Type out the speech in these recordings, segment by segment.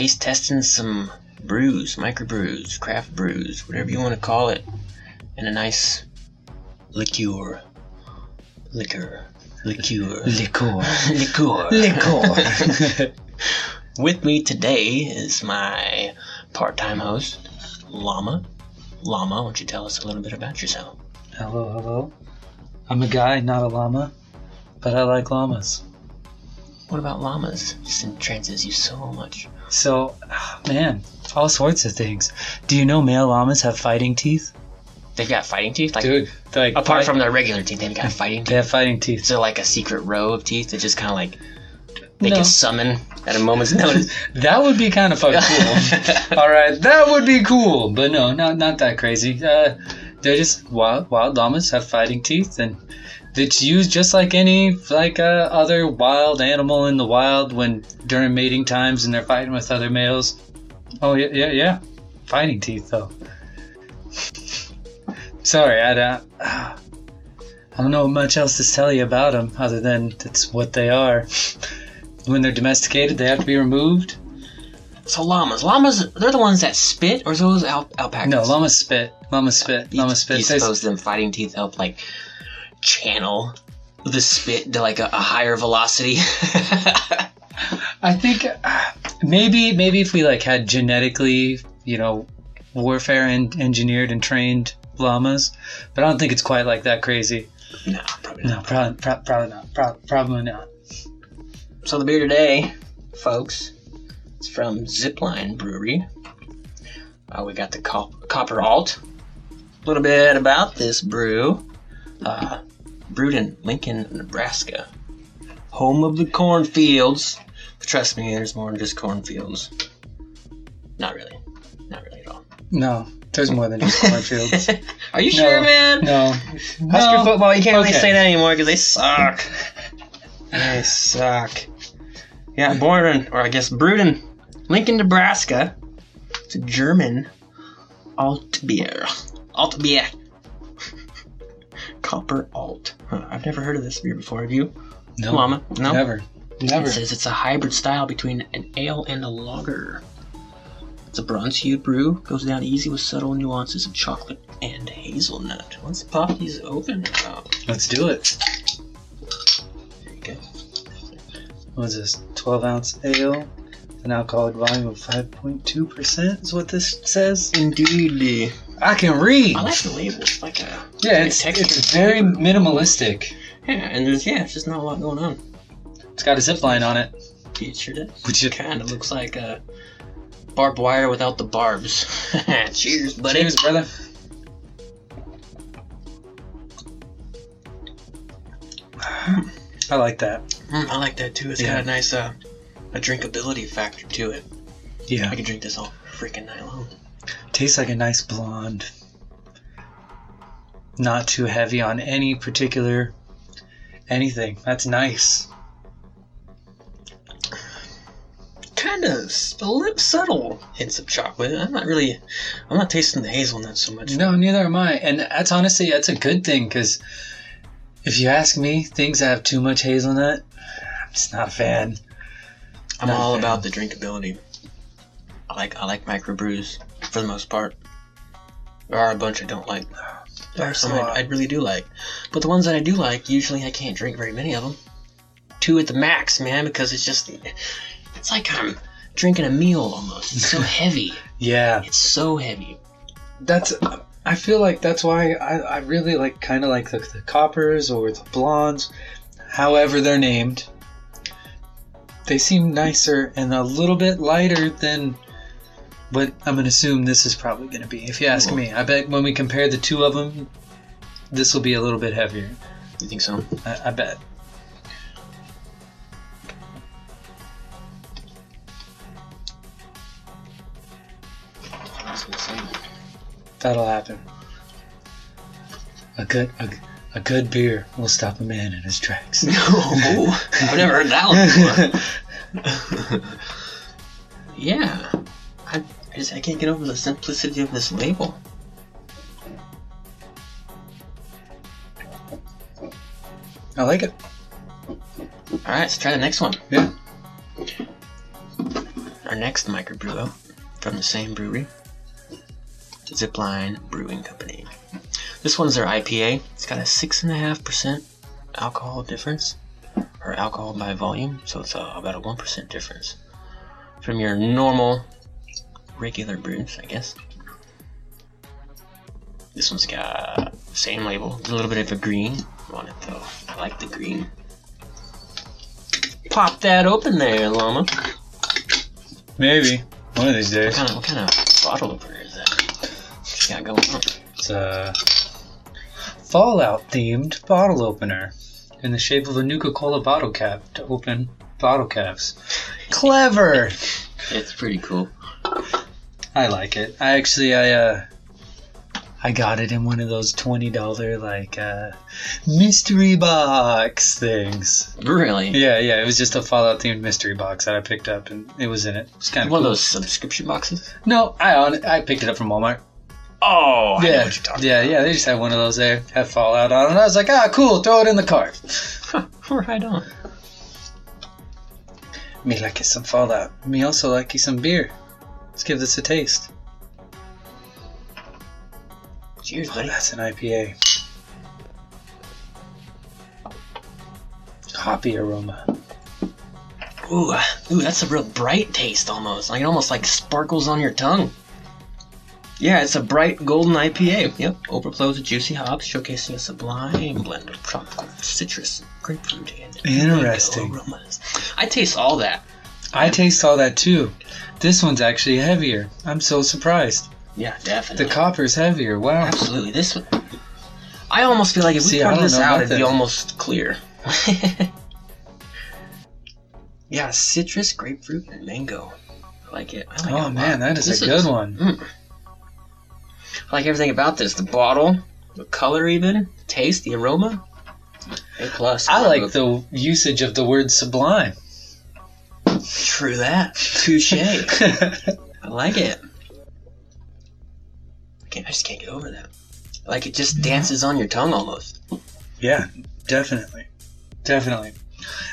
Taste testing some brews, microbrews, craft brews, whatever you want to call it, in a nice liqueur. Liquor. Liqueur. Liqueur. liqueur. Liqueur. With me today is my part time host, Llama. Llama, why don't you tell us a little bit about yourself? hello, hello. I'm a guy, not a llama, but I like llamas. What about llamas? Just entrances you so much. So, ah, man, all sorts of things. Do you know male llamas have fighting teeth? They've got fighting teeth? Like, Dude, like apart fight- from their regular teeth, they've got fighting they teeth. have fighting teeth. So like a secret row of teeth that just kind of like they No. can summon at a moment's notice? That would be kind of fucking cool. All right, that would be cool, but no, not not that crazy. Uh, they're just wild wild llamas have fighting teeth, and it's used just like any like uh, other wild animal in the wild when during mating times and they're fighting with other males. Oh yeah, yeah, yeah, fighting teeth though. Sorry, I don't. I don't know much else to tell you about them other than it's what they are. When they're domesticated, they have to be removed. so llamas, llamas, they're the ones that spit, or are those al- alpacas? No, llama spit. Llama spit. You, spit. you. There's- suppose them fighting teeth help like channel the spit to like a, a higher velocity? I think uh, maybe maybe if we like had genetically, you know, warfare and engineered and trained llamas, but I don't think it's quite like that crazy. no, probably not. No, probably pro- probably not. Pro- probably not. So the beer today, folks, is from Zipline Brewery. Uh, we got the cop- Copper Alt. A little bit about this brew. Uh, brewed in Lincoln, Nebraska, home of the cornfields. But trust me, there's more than just cornfields. Not really. Not really at all. No, there's more than just cornfields. Are you No. sure, man? no. Husker No. football, you can't really say that anymore because they suck. they suck. Yeah, born in, or I guess brewed in Lincoln, Nebraska. It's a German alt beer. Alt beer. Copper alt. Huh, I've never heard of this beer before. Have you, No. Mama? No. Never. Never. It says it's a hybrid style between an ale and a lager. It's a bronze hued brew, goes down easy with subtle nuances of chocolate and hazelnut. Let's pop these open. Oh, Let's do it. there you go. What is this? 12 ounce ale. An alcoholic volume of 5.2% is what this says. Indeed. I can read. I like the label. It's like a Yeah, it's, texture. it's very minimalistic. yeah, and there's yeah, it's just not a lot going on. It's got a zip line on it. It sure does. Which is Kind of looks like a barbed wire without the barbs. Cheers, buddy. Cheers, brother. I like that. Mm, I like that too. It's Yeah. got a nice uh, a drinkability factor to it. Yeah. I can drink this all freaking night long. Tastes like a nice blonde. Not too heavy on any particular anything. That's nice. Kind of a lip subtle hints of chocolate. I'm not really, I'm not tasting the hazelnut so much. No, neither am I. And that's honestly that's a good thing because if you ask me, things that have too much hazelnut, I'm just not a fan. I'm not a all fan. about the drinkability. I like I like microbrews for the most part. There are a bunch I don't like. There are some I, I really do like, but the ones that I do like, usually I can't drink very many of them. Two at the max, man, because it's just it's like I'm drinking a meal almost. It's so heavy. Yeah, It's so heavy. that's. I feel like that's why I, I really like kind of like the, the coppers or the blondes, however they're named. They seem nicer and a little bit lighter than what I'm gonna assume this is probably gonna be. If you ask Cool. me, I bet when we compare the two of them, this will be a little bit heavier. You think so? I, I bet. That's what I'm saying. That'll happen. A good a, a good beer will stop a man in his tracks. No, I've never heard that one before. yeah, I, just I can't get over the simplicity of this label. I like it. All right, let's try the next one. Yeah. Our next microbrew from the same brewery, Zipline Brewing Company. This one's their IPA. It's got a six and a half percent alcohol difference, or alcohol by volume, so it's uh, about a one percent difference from your normal regular brews, I guess. This one's got same label, a little bit of a green on it though. I like the green. Pop that open there, Llama. Maybe one of these What days. kind of what kind of bottle opener is that? What you got going on? It's a Fallout themed bottle opener in the shape of a Nuka Cola bottle cap to open bottle caps. Clever. It's pretty cool. I like it. I actually I uh I got it in one of those twenty dollar like uh mystery box things. Really? Yeah, yeah, it was just a Fallout themed mystery box that I picked up and it was in it. It was kind of One cool. of those subscription boxes? No, I on I picked it up from Walmart. Oh, I know yeah, what you're talking yeah, yeah. They just had one of those there, had Fallout on it. I was like, ah, cool. Throw it in the cart. about. right on. Me like it some Fallout. Me also like it some beer. Let's give this a taste. Cheers, Oh, buddy. that's an IPA. Hoppy aroma. Ooh, uh, ooh, that's a real bright taste almost. Like it almost like sparkles on your tongue. Yeah, it's a bright golden IPA. Yep, overflows with juicy hops, showcasing a sublime blend of tropical citrus, grapefruit, and Interesting. aromas. I taste all that. I taste all that too. This one's actually heavier. I'm so surprised. Yeah, definitely. The copper's heavier. Wow. Absolutely. This one. I almost feel like if we See, I poured this out, it'd be almost clear. yeah, citrus, grapefruit, and mango. I like it. I like Oh a man, that is This a good one. Mm. I like everything about this. The bottle, the color, even the taste, the aroma. A plus. I like the usage of the word sublime. True that. Touche. I like it. I, can't, I just can't get over that. Like it just dances on your tongue almost. Yeah, definitely. Definitely.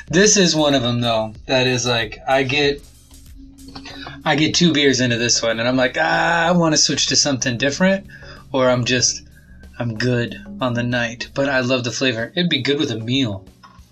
This is one of them though. That is like I get I get two beers into this one and I'm like, ah, I want to switch to something different or I'm just I'm good on the night, but I love the flavor. It'd be good with a meal.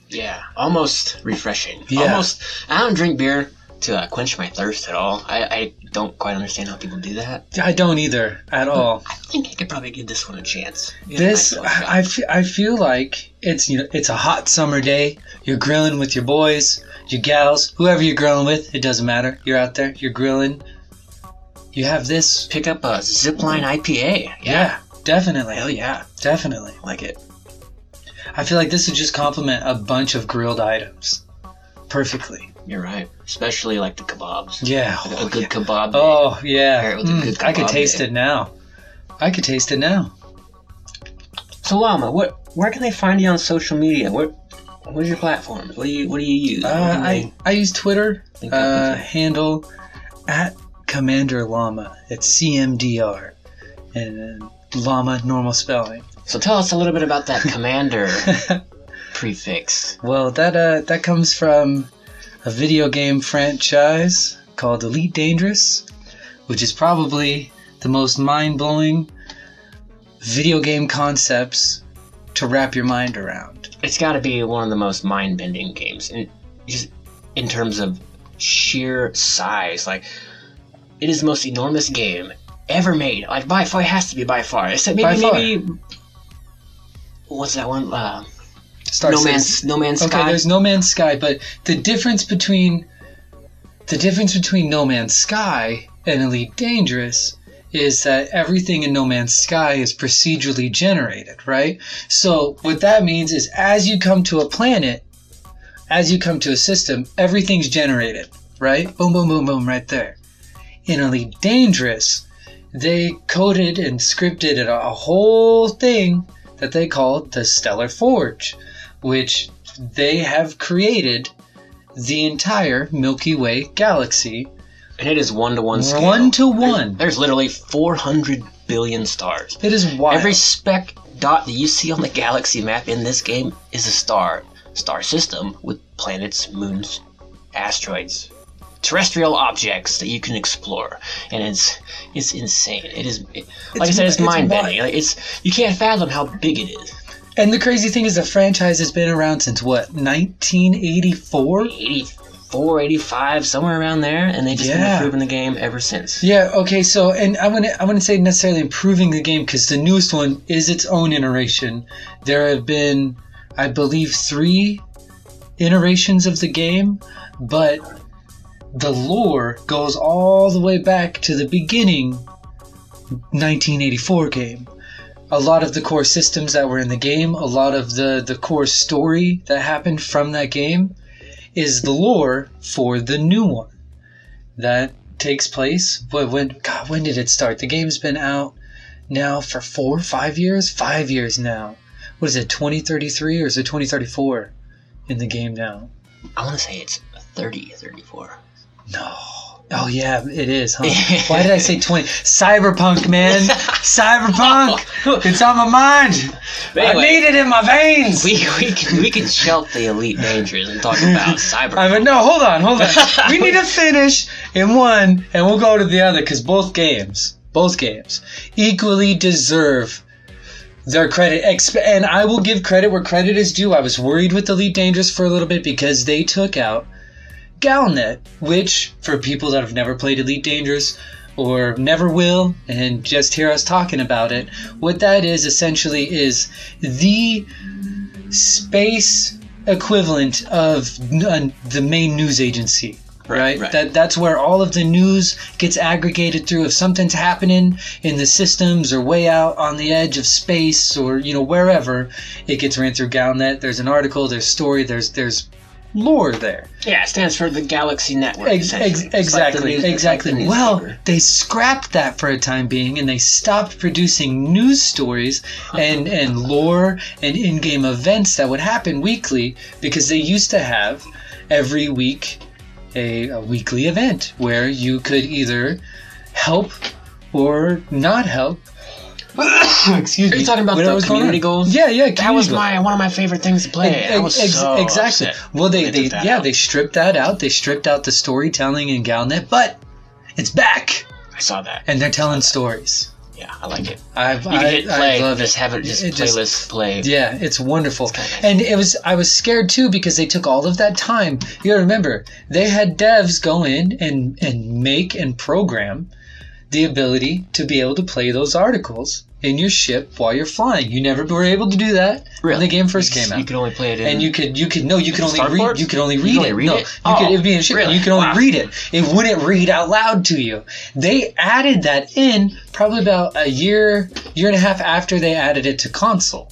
Yeah, almost refreshing. Yeah. Almost. I don't drink beer to uh, quench my thirst at all. I, I don't quite understand how people do that. I don't either at all. I think I could probably give this one a chance. Yeah, This. I, fe- I feel like it's you know it's a hot summer day. You're grilling with your boys, your gals, whoever you're grilling with. It doesn't matter. You're out there. You're grilling. You have this. pick up a Zipline IPA. Yeah, definitely. Hell yeah. Definitely. Like it. I feel like this would just complement a bunch of grilled items perfectly. You're right. Especially like the kebabs. Yeah. Like a Oh, good yeah. kebab. Oh, yeah. Pair it with a Mm, good I could taste day. it now. I could taste it now. So Llama, what? Where can they find you on social media? What? What's your platform? What do you What do you use? Uh, What do I, they I use Twitter link up uh, handle at Commander Llama. It's CMDR. And Llama, normal spelling. So tell us a little bit about that commander prefix. Well, that uh, that comes from a video game franchise called Elite Dangerous, which is probably the most mind-blowing video game concepts to wrap your mind around. It's got to be one of the most mind-bending games, in, just in terms of sheer size. Like, it is the most enormous game ever made. Like by far, it has to be by far. Except maybe maybe. What's that one? Uh, Star no Citizen- Man's No Man's Okay, Sky. there's No Man's Sky, but the difference between the difference between No Man's Sky and Elite Dangerous is that everything in No Man's Sky is procedurally generated, right? So what that means is as you come to a planet, as you come to a system, everything's generated, right? Boom, boom, boom, boom, right there. In Elite Dangerous, they coded and scripted a whole thing that they called the Stellar Forge which they have created the entire Milky Way galaxy and it is one to one scale. one to one. There's literally 400 billion stars. It is wild. Every speck dot that you see on the galaxy map in this game is a star. Star system with planets, moons, asteroids, terrestrial objects that you can explore, and it's it's insane. It is, it, like I said, it's, it's mind bending. Like, it's you can't fathom how big it is. And the crazy thing is, the franchise has been around since what 1984. 84, 85, somewhere around there, and they just been improving the game ever since. Yeah. Okay. So, and I wouldn't I wouldn't say necessarily improving the game because the newest one is its own iteration. There have been, I believe, three iterations of the game, but the lore goes all the way back to the beginning 1984 game. A lot of the core systems that were in the game, a lot of the, the core story that happened from that game is the lore for the new one. That takes place when, when God, when did it start? The game's been out now for four, five years? Five years now. What is it, 2033 or is it 2034 in the game now? I want to say it's 30, 34. No. Oh yeah, it is, huh? Why did I say 20? Cyberpunk, man. Cyberpunk. It's on my mind. But I need it in my veins. we, we, can, we can shelf the Elite Dangerous and talk about cyber. I mean, no, hold on, hold on. we need to finish in one, and we'll go to the other because both games, both games, equally deserve their credit. And I will give credit where credit is due. I was worried with Elite Dangerous for a little bit because they took out Galnet, which, for people that have never played Elite Dangerous or never will, and just hear us talking about it, what that is essentially is the space equivalent of n- uh, the main news agency. Right, Right, right. That that's where all of the news gets aggregated through. If something's happening in the systems or way out on the edge of space or you know wherever, it gets ran through Galnet. There's an article, there's story, there's there's lore there. yeah, it stands for the Galaxy Network. Ex- ex- It's like the exactly, like exactly. the well, they scrapped that for a time being, and they stopped producing news stories and and lore and in-game events that would happen weekly because they used to have every week a, a weekly event where you could either help or not help. Excuse me. Are you talking about the community goals? Yeah, yeah. that was goals. my one of my favorite things to play. Ex- I was ex- so exactly. upset Well, they, when they yeah out. they stripped that out. They stripped out the storytelling in Galnet, but it's back, I saw that. and they're telling stories. Yeah, I like it. I've, I, hit play. I love just it. have it just It just- playlist play. Yeah, it's wonderful. kinda nice. And it was I was scared too because they took all of that time. You gotta remember, they had devs go in and, and make and program the ability to be able to play those articles in your ship while you're flying. You never were able to do that when the game first came out. You could only play it in. and you could you could no you could only read you could only You read only it read no it? you Oh, could it'd be in oh, ship really? you could only Wow. read it it wouldn't read out loud to you they added that in probably about a year year and a half after they added it to console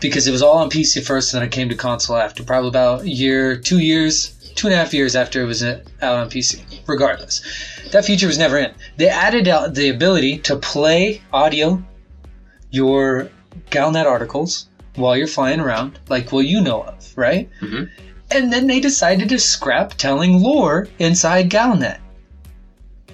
because it was all on PC first and then it came to console after probably about a year two years two and a half years after it was out on PC regardless that feature was never in they added out the ability to play audio your Galnet articles while you're flying around, like well you know of, right? Mhm. And then they decided to scrap telling lore inside Galnet,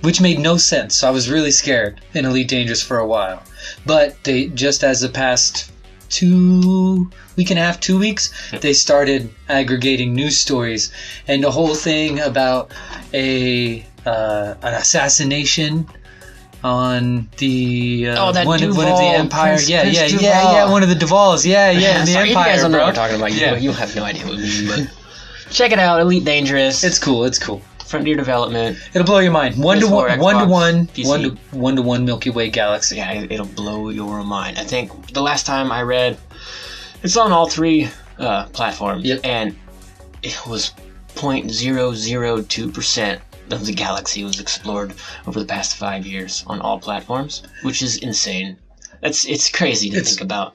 which made no sense. So I was really scared in Elite Dangerous for a while. But they just as the past two week and a half, two weeks, they started aggregating news stories and the whole thing about a uh, an assassination on the uh, Oh, that one, of- one of the Duval, Empire. Prince- yeah, Prince yeah, Duval. yeah, yeah. One of the Duvals. Yeah, yeah. in the Sorry, Empire, you guys don't know bro. what I'm talking about. You, Yeah. you have no idea what we mean, but check it out. Elite Dangerous. It's cool. It's cool. Frontier Development. It'll blow your mind. One to PS4, one, one to Xbox, one, PC. one to one to one Milky Way galaxy. Yeah, it, it'll blow your mind. I think the last time I read, it's on all three uh, platforms, Yep. and it was 0.002 percent of the galaxy was explored over the past five years on all platforms, which is insane. That's it's crazy to It's- think about.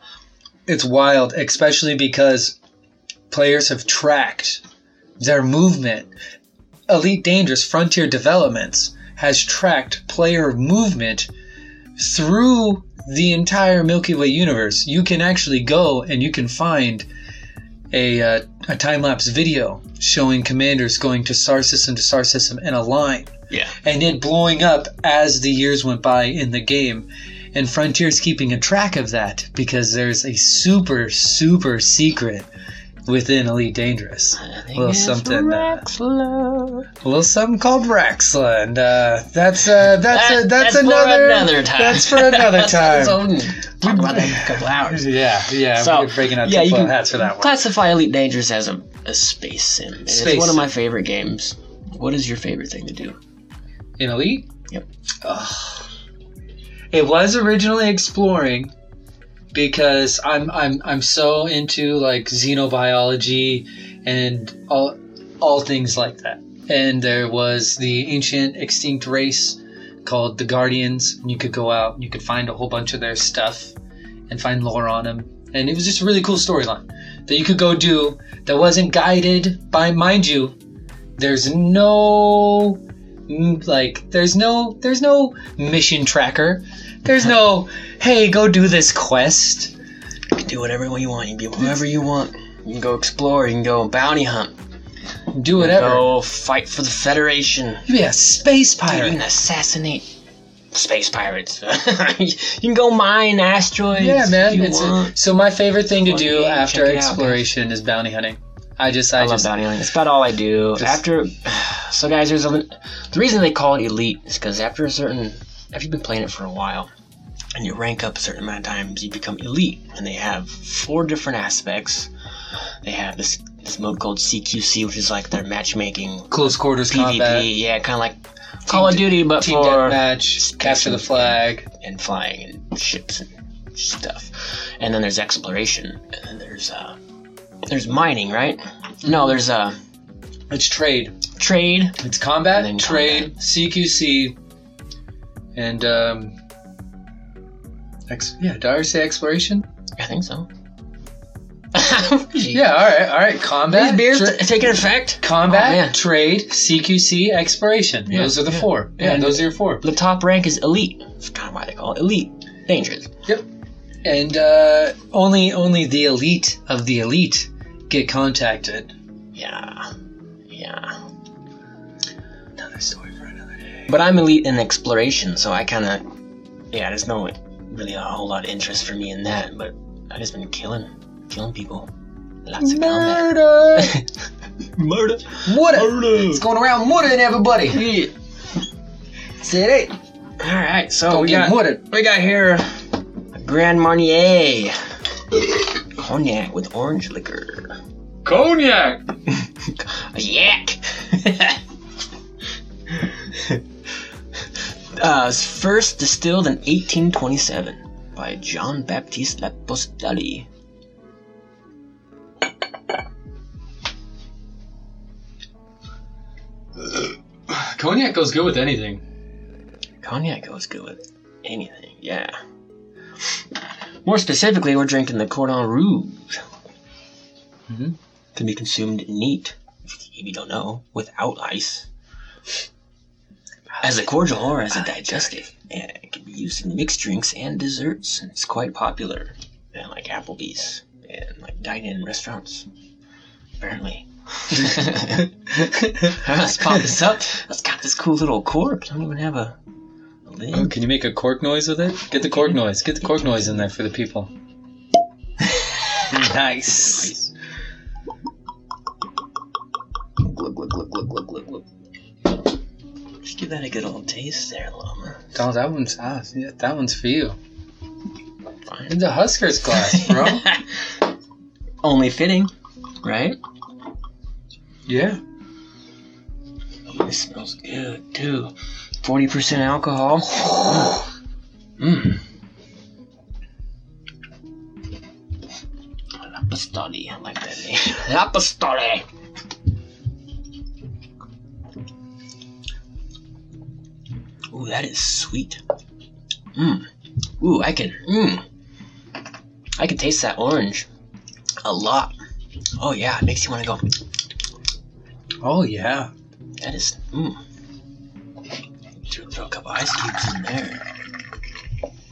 It's wild, especially because players have tracked their movement. Elite Dangerous Frontier Developments has tracked player movement through the entire Milky Way universe. You can actually go and you can find a, uh, a time lapse video showing commanders going to star system to star system in a line Yeah, and it blowing up as the years went by in the game. And Frontier's keeping a track of that because there's a super, super secret within Elite Dangerous. Well, it's something, uh, A little something called Raxxla, and uh, that's uh, that's That- a, that's, for another another time. That's for another time. Talk about that in a couple hours. Yeah, yeah. So, we're breaking out yeah, you can hats for that one. Classify Elite Dangerous as a, a space sim. and Space it's one of my favorite games. What is your favorite thing to do? In Elite? Yep. Ugh. It was originally exploring because I'm I'm I'm so into like xenobiology and all all things like that. And there was the ancient extinct race called the Guardians, and you could go out and you could find a whole bunch of their stuff and find lore on them. And it was just a really cool storyline that you could go do that wasn't guided by mind you. There's no mm, like there's no there's no mission tracker. There's no hey go do this quest. You can do whatever you want. You can be whoever you want. You can go explore. You can go bounty hunt. Do whatever. Go fight for the Federation. You be a space Dude, you can assassinate space pirates. you can go mine asteroids. Yeah, man. if you It's a, so my favorite thing to do after it out, exploration is bounty hunting. I just I, I, love just bounty hunting. It's about all I do. Just- after, so guys, there's a the reason they call it elite is because after a certain, after you've been playing it for a while, and you rank up a certain amount of times, you become elite, and they have four different aspects. They have this this mode called CQC, which is like their matchmaking close quarters PvP. combat, Yeah, kind of like Call of Duty, but team for deathmatch, space capture the flag. and flying and ships and stuff. And then there's exploration, and then there's uh, there's mining, right? No, there's uh, It's trade. trade. It's combat, trade, CQC, and um, ex- yeah. Did I say exploration? I think so. Yeah. All right. All right. Combat, These beers tra- taking effect. combat, Oh, trade, CQC, exploration. Yeah, those are the yeah. four. Yeah, And- those are your four. The top rank is elite. Kind of why they call it elite. Dangerous. Yep. And uh, only only the elite of the elite get contacted. Yeah, yeah. Another story for another day. But I'm elite in exploration, so I kind of yeah. There's no really a whole lot of interest for me in that. But I just been killing, killing people. Lots of combat. Murder! Murder. Murder! Murder. It's going around murdering everybody. Yeah. Said it. All right, so Don't we get got murdered. we got here a Grand Marnier cognac with orange liquor. Cognac. A yak. uh, it's first distilled in 1827 by John Baptiste Lapostolle. Cognac goes good with anything. Cognac goes good with anything, yeah. More specifically, we're drinking the Cordon Rouge. Mhm. Can be consumed neat, if you don't know, without ice. As a cordial or as a ah, digestive. Yeah, it can be used in mixed drinks and desserts, and it's quite popular. Yeah, like Applebee's and like dine-in restaurants. Apparently. Let's pop this up. It's got this cool little cork. I Don't even have a, a lid. Oh, can you make a cork noise with it? Get the cork noise. Get the cork noise in there for the people. nice. Glug, glug, glug, glug, glug, glug, glug. Just give that a good old taste there, Llama. Oh, that one's ah, yeah, that one's for you. Fine. It's a Huskers glass, bro. Only fitting, right? yeah. Oh, this smells good too. Forty percent alcohol. Mmm. Lapostolle, I like that name. Lapostolle. Ooh, that is sweet. Mmm. Ooh, I can. Mmm. I can taste that orange a lot. Oh yeah, it makes you want to go. Oh yeah. That is. Mmm. Throw, throw a couple ice cubes in there.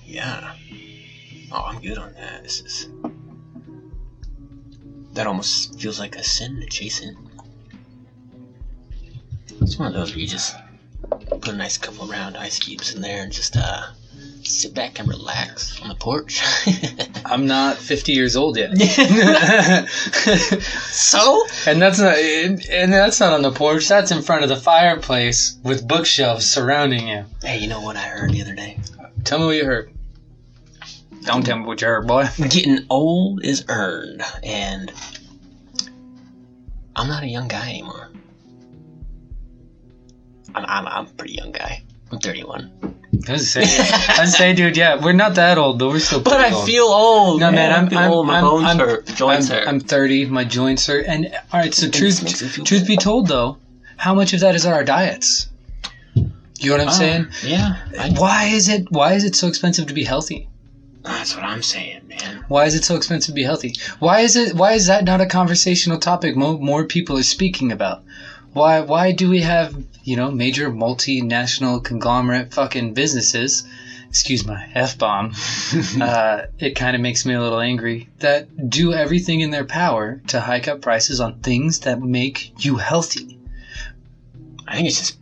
Yeah. Oh, I'm good on that. This is. That almost feels like a sin to chase in. It's one of those where you just put a nice couple round ice cubes in there and just uh sit back and relax on the porch. I'm not 50 years old yet. so? and that's not and that's not on the porch. That's in front of the fireplace with bookshelves surrounding you. Hey, you know what I heard the other day? Tell me what you heard. Don't tell me what you heard, boy. Getting old is earned, and I'm not a young guy anymore. I'm, I'm, I'm a pretty young guy. I'm 31. I was say, I was say, dude, yeah, we're not that old, but we're still. But I old. feel old. No, man, I I'm, I'm, old. My I'm, bones I'm, hurt. Joints I'm, hurt. I'm 30. My joints hurt. And all right, so truth, makes me feel truth be told, though, how much of that is our diets? You know what I'm Ah, saying? Yeah. I, Why is it? Why is it so expensive to be healthy? that's what I'm saying, man. Why is it so expensive to be healthy? Why is it? Why is that not a conversational topic mo- more people are speaking about? Why? Why do we have you know major multinational conglomerate fucking businesses? Excuse my f bomb. uh, it kind of makes me a little angry that do everything in their power to hike up prices on things that make you healthy. I think it's just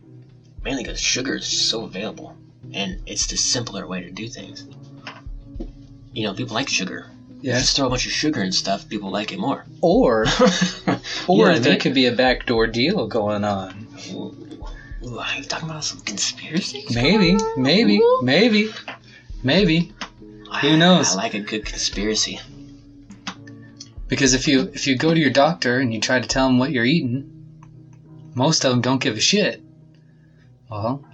mainly because sugar is so available, and it's the simpler way to do things. You know, people like sugar. Yeah. Just throw a bunch of sugar and stuff, people like it more. Or, or I there could be a backdoor deal going on. Ooh, are you talking about some conspiracies? Maybe, maybe, maybe, maybe. Who knows? I like a good conspiracy. Because if you if you go to your doctor and you try to tell them what you're eating, most of them don't give a shit. Well,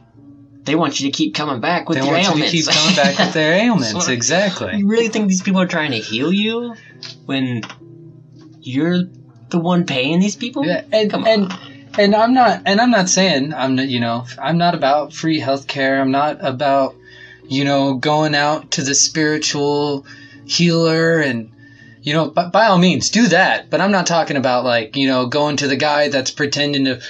They want you to keep coming back with their ailments. they your want ailments. you to keep coming back with their ailments. Exactly. You really think these people are trying to heal you when you're the one paying these people? Yeah, and Come and on. and I'm not and I'm not saying I'm not you know I'm not about free healthcare. I'm not about you know going out to the spiritual healer and you know by, by all means do that. But I'm not talking about like you know going to the guy that's pretending to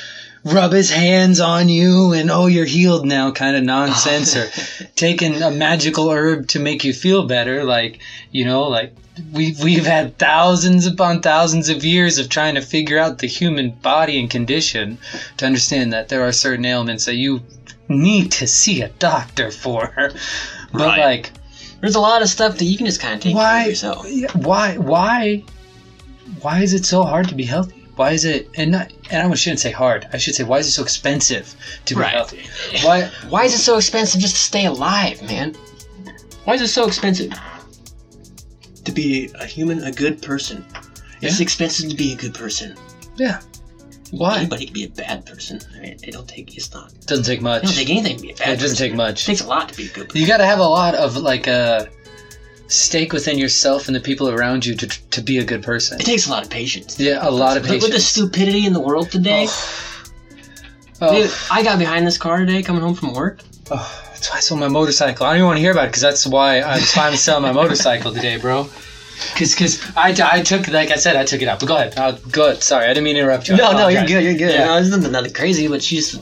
rub his hands on you and oh you're healed now kind of nonsense or taking a magical herb to make you feel better like you know like we've we've had thousands upon thousands of years of trying to figure out the human body and condition to understand that there are certain ailments that you need to see a doctor for but Right. like There's a lot of stuff that you can just kind of take care of yourself. why why why is it so hard to be healthy why is it and not and I shouldn't say hard I should say why is it so expensive to be Right. healthy why Why is it so expensive just to stay alive, man? Why is it so expensive to be a human, a good person? It's expensive to be a good person. yeah why Anybody can be a bad person. I mean, it don't take. It's not. doesn't take much. It don't take anything to be a bad. it doesn't person. take much It takes a lot to be a good person. You got to have a lot of like a stake within yourself and the people around you to to be a good person. It takes a lot of patience. Yeah, a lot of patience. Look, With the stupidity in the world today, Oh, dude, I got behind this car today coming home from work. oh, that's why I sold my motorcycle. I don't even want to hear about it because that's why I was finally selling my motorcycle today, bro. Because cause I, I took, like I said, I took it out. But go ahead. Uh, go ahead. Sorry, I didn't mean to interrupt you. No, no, you're good. You're good. Yeah. No, it's nothing, nothing crazy, but she's.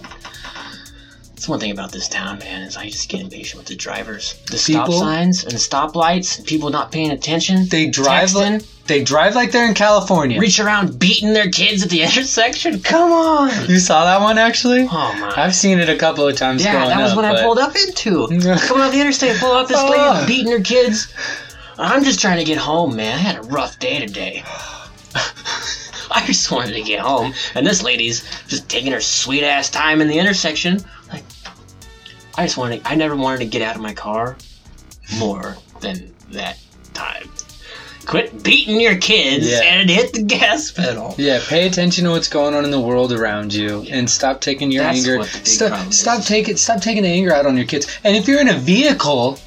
That's one thing about this town, man, is I just get impatient with the drivers. The stop People- signs and the stoplights, people not paying attention. They drive texting, like, they drive like they're in California. reach around beating their kids at the intersection. Come on! you saw that one actually? Oh my. I've seen it a couple of times. yeah, that was what I pulled up into. Coming off the interstate, pulling up this Ah. lady beating her kids. I'm just trying to get home, man. I had a rough day today. I just wanted to get home, and this lady's just taking her sweet ass time in the intersection. Like, I just wanted, I never wanted to get out of my car more than that time. Quit beating your kids Yeah. and hit the gas pedal. Yeah, pay attention to what's going on in the world around you, and stop taking your That's anger. what the big Stop, stop taking stop taking the anger out on your kids. And if you're in a vehicle,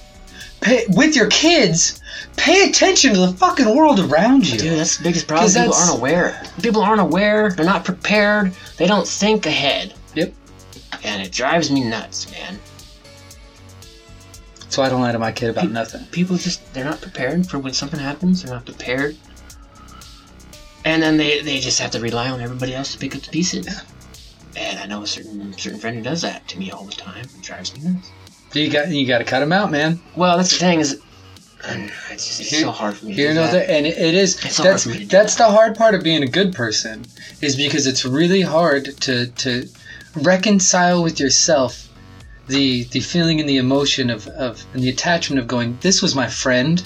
pay, with your kids, pay attention to the fucking world around you. Dude, that's the biggest problem. People aren't aware. People aren't aware. They're not prepared. They don't think ahead. Yep. And it drives me nuts, man. So I don't lie to my kid about nothing. People just, they're not prepared for when something happens. They're not prepared. And then they, they just have to rely on everybody else to pick up the pieces. And I know a certain certain friend who does that to me all the time. It drives me nuts. You got you got to cut them out, man. Well, that's the thing is, it's, just, it's Here- so hard for me Here do and that. and it, it is so hard that's for me to do that's the hard part of being a good person is because it's really hard to to reconcile with yourself the the feeling and the emotion of, of and the attachment of going this was my friend.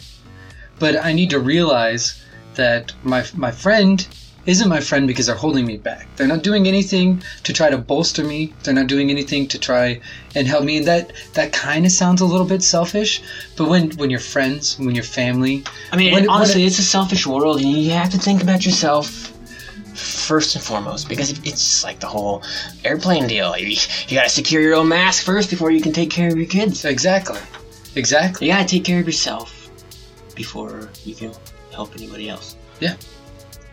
But i need to realize that my my friend isn't my friend because they're holding me back. They're not doing anything to try to bolster me. They're not doing anything to try and help me. And that that kind of sounds a little bit selfish but when when you're friends when you're family I mean, When- when honestly, it- it's a selfish world, and you have to think about yourself first and foremost because it's just like the whole airplane deal. You, you gotta secure your own mask first before you can take care of your kids. exactly exactly You gotta take care of yourself before you can help anybody else. Yeah.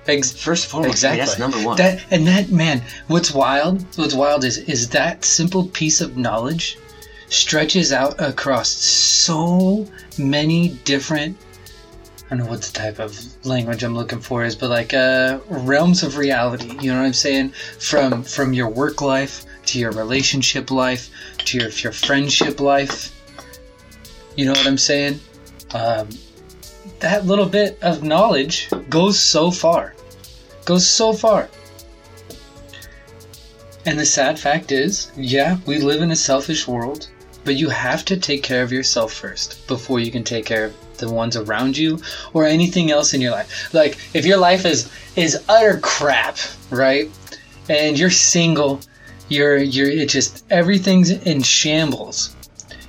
Ex- First and foremost, I mean, that's number one. That and that man, what's wild? What's wild is is that simple piece of knowledge stretches out across so many different. I don't know what the type of language I'm looking for is, but like uh, realms of reality. You know what I'm saying? From from your work life to your relationship life to your your friendship life. You know what I'm saying? Um, that little bit of knowledge goes so far goes so far. And the sad fact is, yeah, we live in a selfish world, but you have to take care of yourself first before you can take care of the ones around you or anything else in your life. Like if your life is is utter crap, right? And you're single, you're you're it just everything's in shambles.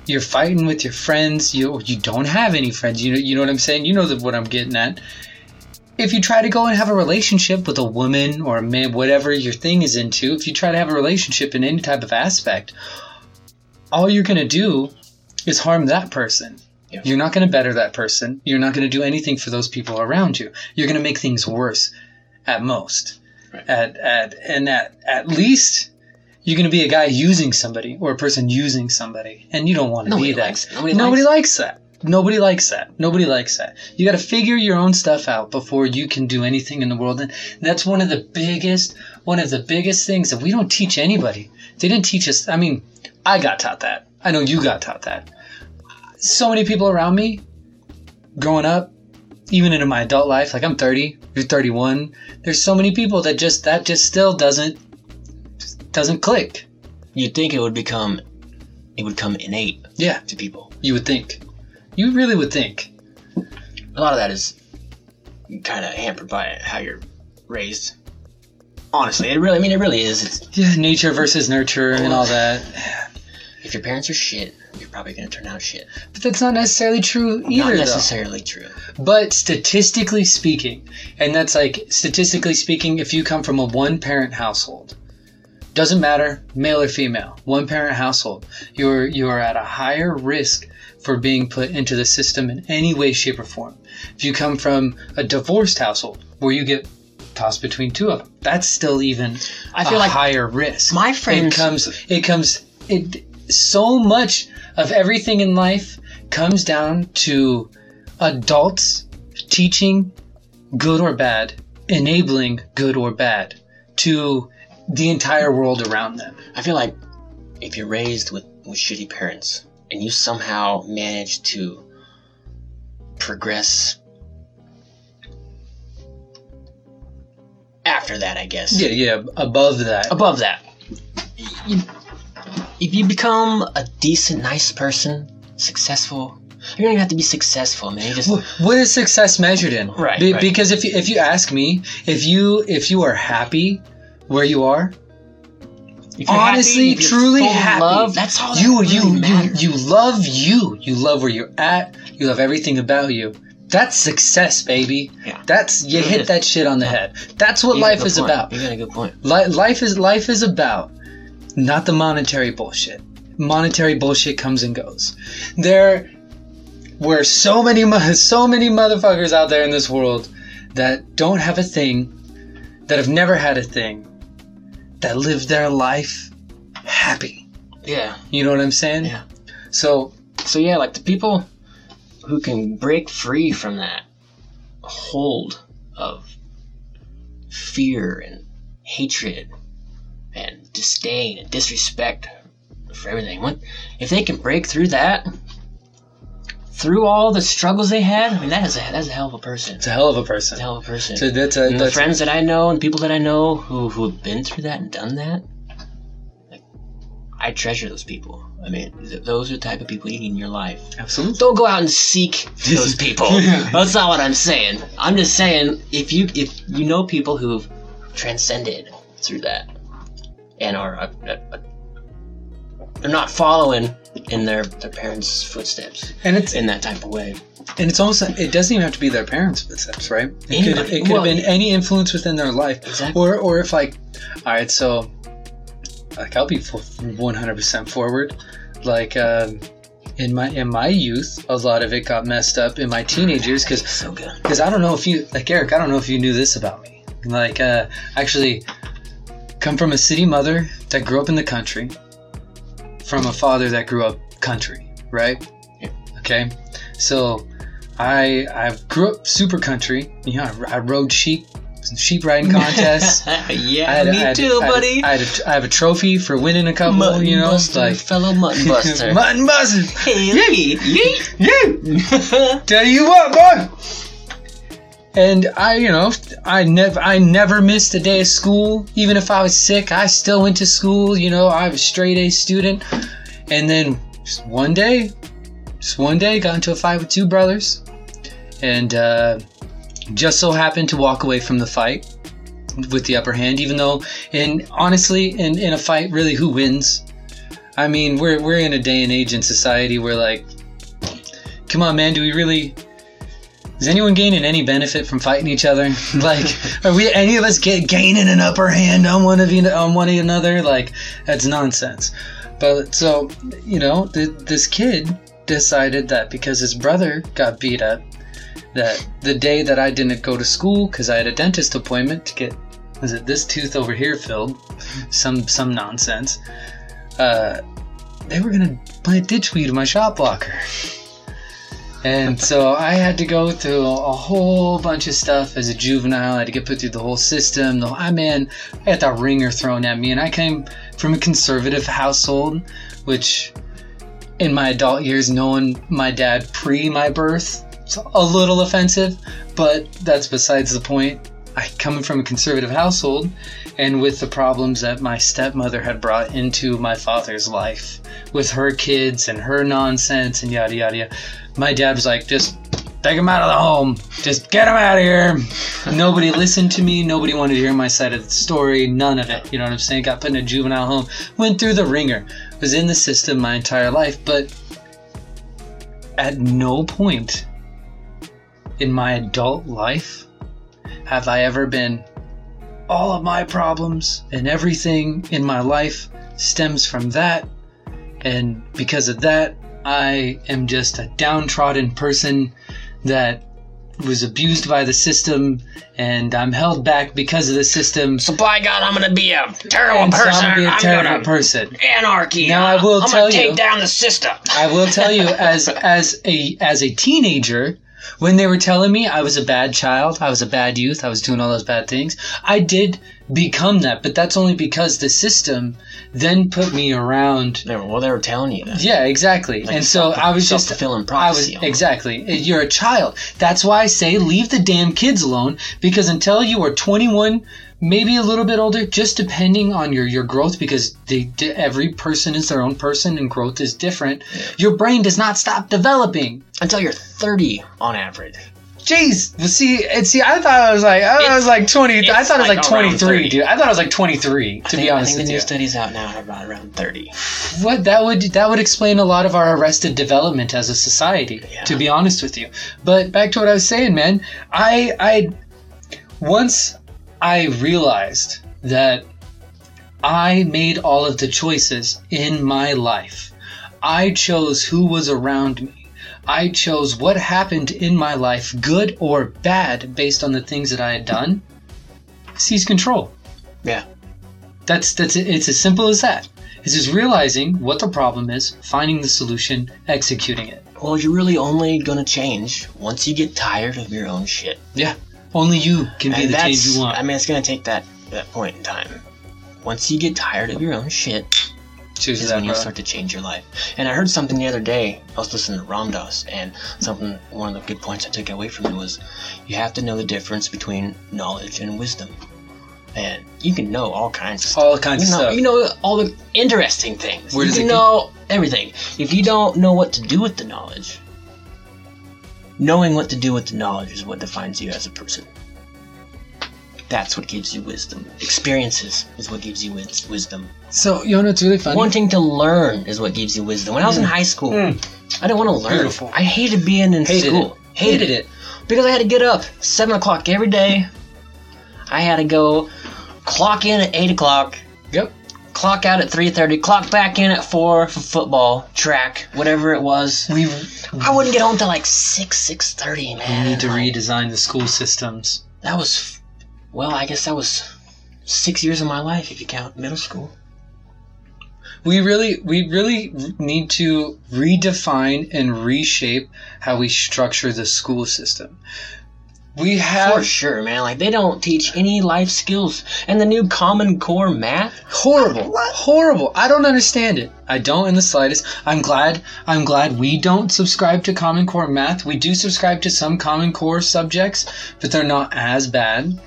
You're fighting with your friends. You you don't have any friends. You know you know what I'm saying. You know the, what I'm getting at if you try to go and have a relationship with a woman or a man, whatever your thing is into, if you try to have a relationship in any type of aspect, all you're to do is harm that person. Yeah. You're not going to better that person. You're not going to do anything for those people around you. You're going to make things worse at most. Right. At, at, and at, at least you're going to be a guy using somebody or a person using somebody. And you don't want to be that. likes. Nobody Nobody likes likes that. Nobody likes that. Nobody likes that. You got to figure your own stuff out before you can do anything in the world. And that's one of the biggest, one of the biggest things that we don't teach anybody. They didn't teach us. I mean, I got taught that. I know you got taught that. So many people around me, growing up, even into my adult life, like I'm 30, you're 31. There's so many people that just that just still doesn't doesn't click. You'd think it would become, it would come innate Yeah, to people. you would think. You really would think. A lot of that is kind of hampered by how you're raised. Honestly, it really, I mean, it really is. It's, Yeah, nature versus nurture and all that. if your parents are shit, you're probably gonna turn out shit. But that's not necessarily true Not either, though. necessarily true. But statistically speaking, and that's like statistically speaking, if you come from a one parent household, doesn't matter, male or female, one parent household, you're you're at a higher risk for being put into the system in any way, shape, or form. If you come from a divorced household where you get tossed between two of them, that's still even I feel a like higher risk. my it comes it comes it so much of everything in life comes down to adults teaching good or bad enabling good or bad to the entire world around them. I feel like if you're raised with, with shitty parents and you somehow manage to progress after that, I guess. yeah yeah above that. Above that, you, if you become a decent, nice person, successful, you don't even have to be successful, man. You just what is success measured in Right, Be- right. because if you, if you ask me if you if you are happy where you are happy, honestly, you're truly happy. love, that's all that you really you matters. you you love you. You love where you're at. You love everything about you. That's success, baby. Yeah. That's you It hit that shit on the head. That's what You life is point. about. You got a good point. Li- life is life is about not the monetary bullshit. Monetary bullshit comes and goes. There were so many so many motherfuckers out there in this world that don't have a thing, that have never had a thing, that live their life happy. Yeah. You know what I'm saying? Yeah. So So yeah, like the people who can break free from that hold of fear and hatred disdain and disrespect for everything. What if they can break through that? Through all the struggles they had, I mean that is a that's a hell of a person. it's a hell of a It's a person. hell of a person. So that's a and the that's friends that I know and people that I know who who have been through that and done that, like I treasure those people. I mean, th- those are the type of people you need in your life. Absolutely. Don't go out and seek those people. That's not what I'm saying. I'm just saying if you if you know people who've transcended through that and are uh, uh, uh, they're not following in their their parents' footsteps And it's in that type of way. and it's almost it doesn't even have to be their parents' footsteps, right? It could it could Well, have been any influence within their life, Exactly. or or if like, all right, so like I'll be one hundred percent forward. Like um, in my in my youth, a lot of it got messed up in my teenage years because So because I don't know if you like Eric. I don't know if you knew this about me. Like, uh, actually, come from a city mother that grew up in the country, from a father that grew up country, right? Yeah. Okay, so I I grew up super country. You know, I, I rode sheep, sheep riding contests. yeah, had me had too, had buddy. I, had a, I have a trophy for winning a couple. Mutton you know, buster, like fellow mutton buster. mutton buster. hey, yeet, yeet. Yeah. Tell you what, boy. And I, you know, I never, I never missed a day of school. Even if I was sick, I still went to school. You know, I was a straight A student. And then just one day, just one day, got into a fight with two brothers, and uh, just so happened to walk away from the fight with the upper hand. Even though, and honestly, in in a fight, really, who wins? I mean, we're we're in a day and age in society where like come on man do we really is anyone gaining any benefit from fighting each other? Like are we any of us get gaining an upper hand on one of you on one another? Like that's nonsense. But so you know th- this kid decided that because his brother got beat up that the day that i didn't go to school because i had a dentist appointment to get was it this tooth over here filled? Some some nonsense. Uh they were gonna plant ditchweed in my shop blocker and so I had to go through a whole bunch of stuff as a juvenile. I had to get put through the whole system. The, I man, I had that ringer thrown at me, and I came from a conservative household, which in my adult years, knowing my dad pre my birth, it's a little offensive, but that's besides the point. Coming from a conservative household, and with the problems that my stepmother had brought into my father's life, with her kids and her nonsense and yada yada yada my dad was like, just take him out of the home. Just get him out of here. Nobody listened to me. Nobody wanted to hear my side of the story. None of it. You know what I'm saying? Got put in a juvenile home. Went through the ringer. Was in the system my entire life. But at no point in my adult life have I ever been all of my problems and everything in my life stems from that. And because of that, I am just a downtrodden person that was abused by the system and I'm held back because of the system. So by God, I'm gonna be a terrible And so person. I'm gonna be a terrible gonna person. anarchy. Now, I will I'm tell gonna take you- down the system. I will tell you, as as a as a teenager, when they were telling me I was a bad child, I was a bad youth, I was doing all those bad things, I did become that. But that's only because the system then put me around. They were, well, they were telling you that. Yeah, exactly. Like and so I was just self-fulfilling I was exactly. You're a child. That's why I say leave the damn kids alone because until you are 21, maybe a little bit older, just depending on your your growth, because they, every person is their own person and growth is different. Your brain does not stop developing. Until you're 30 on average. Jeez, see, and see, I thought I was like, I It's- was like 20. I thought it was like like 23, dude. I thought it was like 23, to think, be honest I think the you. new studies out now are about around 30. What that would that would explain a lot of our arrested development as a society, Yeah. to be honest with you. But back to what I was saying, man. I I once I realized that I made all of the choices in my life. I chose who was around me. I chose what happened in my life, good or bad, based on the things that I had done. Seize control. Yeah. That's that's. It's as simple as that. It's just realizing what the problem is, finding the solution, executing it. Well, you're really only gonna change once you get tired of your own shit. Yeah. Only you can be And the change you want. I mean, it's gonna take that, that point in time. Once you get tired of your own shit, Is that, when you start to change your life. And I heard something the other day. I was listening to Ram Dass, and something one of the good points I took away from it was, you have to know the difference between knowledge and wisdom. And you can know all kinds of stuff. All kinds you of know, stuff. You know all the interesting things. Where you can know everything. If you don't know what to do with the knowledge, knowing what to do with the knowledge is what defines you as a person. That's what gives you wisdom. Experiences is what gives you wis- wisdom. So you know it's really funny? Wanting to learn is what gives you wisdom. When I was in high school, Mm. I didn't want to learn. Beautiful. I hated being in Hated school. it. Hated it. because I had to get up seven o'clock every day. I had to go clock in at eight o'clock. Yep. Clock out at three thirty. Clock back in at four for football, track, whatever it was. We I wouldn't get home till like six, six thirty, we man. need to Like, redesign the school systems. That was, well, I guess that was six years of my life if you count middle school. We really we really need to redefine and reshape how we structure the school system. We have For sure, man. Like they don't teach any life skills, and the new Common Core math. horrible. Horrible. I don't understand it. I don't in the slightest. I'm glad i'm glad we don't subscribe to common core math. We do subscribe to some common core subjects but they're not as bad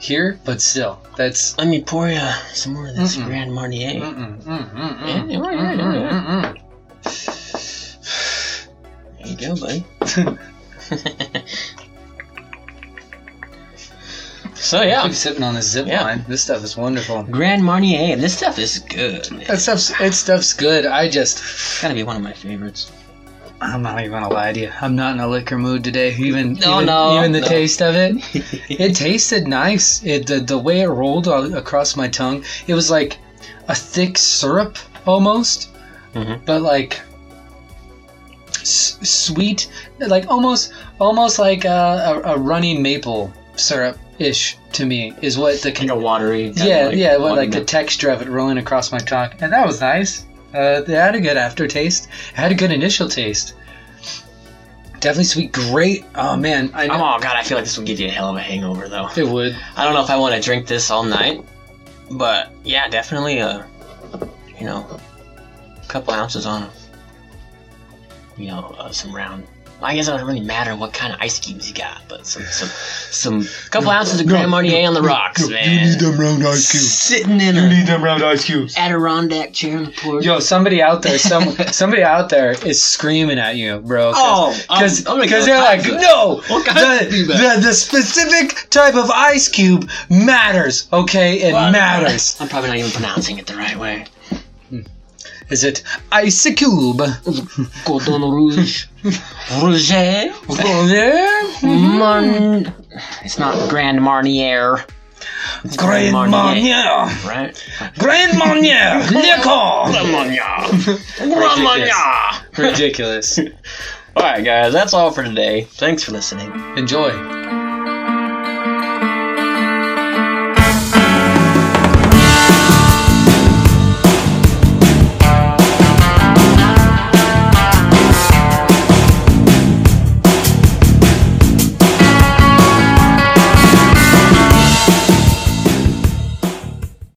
here but still that's Let me pour you some more of this Mm-mm. Grand Marnier. mm-mm, mm-mm, mm-mm, Yeah, yeah. mm-mm. There you go, buddy. so yeah, i'm sipping on this zip Yeah. line this stuff is wonderful Grand Marnier. And this stuff is good. Man. that stuff's it stuff's good i just It's gotta be one of my favorites. I'm not even gonna lie to you i'm not in a liquor mood today even No, even, no, even the no. taste of it It tasted nice. It the, the way it rolled across my tongue, it was like a thick syrup almost, Mhm. but like s- sweet, like almost almost like a, a, a runny maple syrup ish to me is what the like a watery. yeah yeah what, like the texture of it rolling across my tongue, and that was nice. Uh, it had a good aftertaste. It had a good initial taste. Definitely sweet, great. Oh man, I Oh god, I feel like this would give you a hell of a hangover though. it would. I don't know if I want to drink this all night, but yeah, definitely a, you know, a couple ounces on, you know, uh, some round. I guess it doesn't really matter what kind of ice cubes you got, but some some some couple ounces of Grand Marnier on the rocks, man. You need them round ice cubes. Sitting in you a them round ice cubes. Adirondack chair on the porch. Yo, somebody out there, some somebody out there is screaming at you, bro. Oh, because I'm- I'm gonna go they're like, no, the, the the specific type of ice cube matters. Okay, it Well, matters. I'm probably not even pronouncing it the right way. Is it ice cube? Cordon rouge, rouge, Grand Mon. It's not Grand Marnier. It's Grand Marnier. right? Grand Marnier. Liquor. Grand Marnier. Grand Marnier. Ridiculous. All right, guys, that's all for today. Thanks for listening. Enjoy.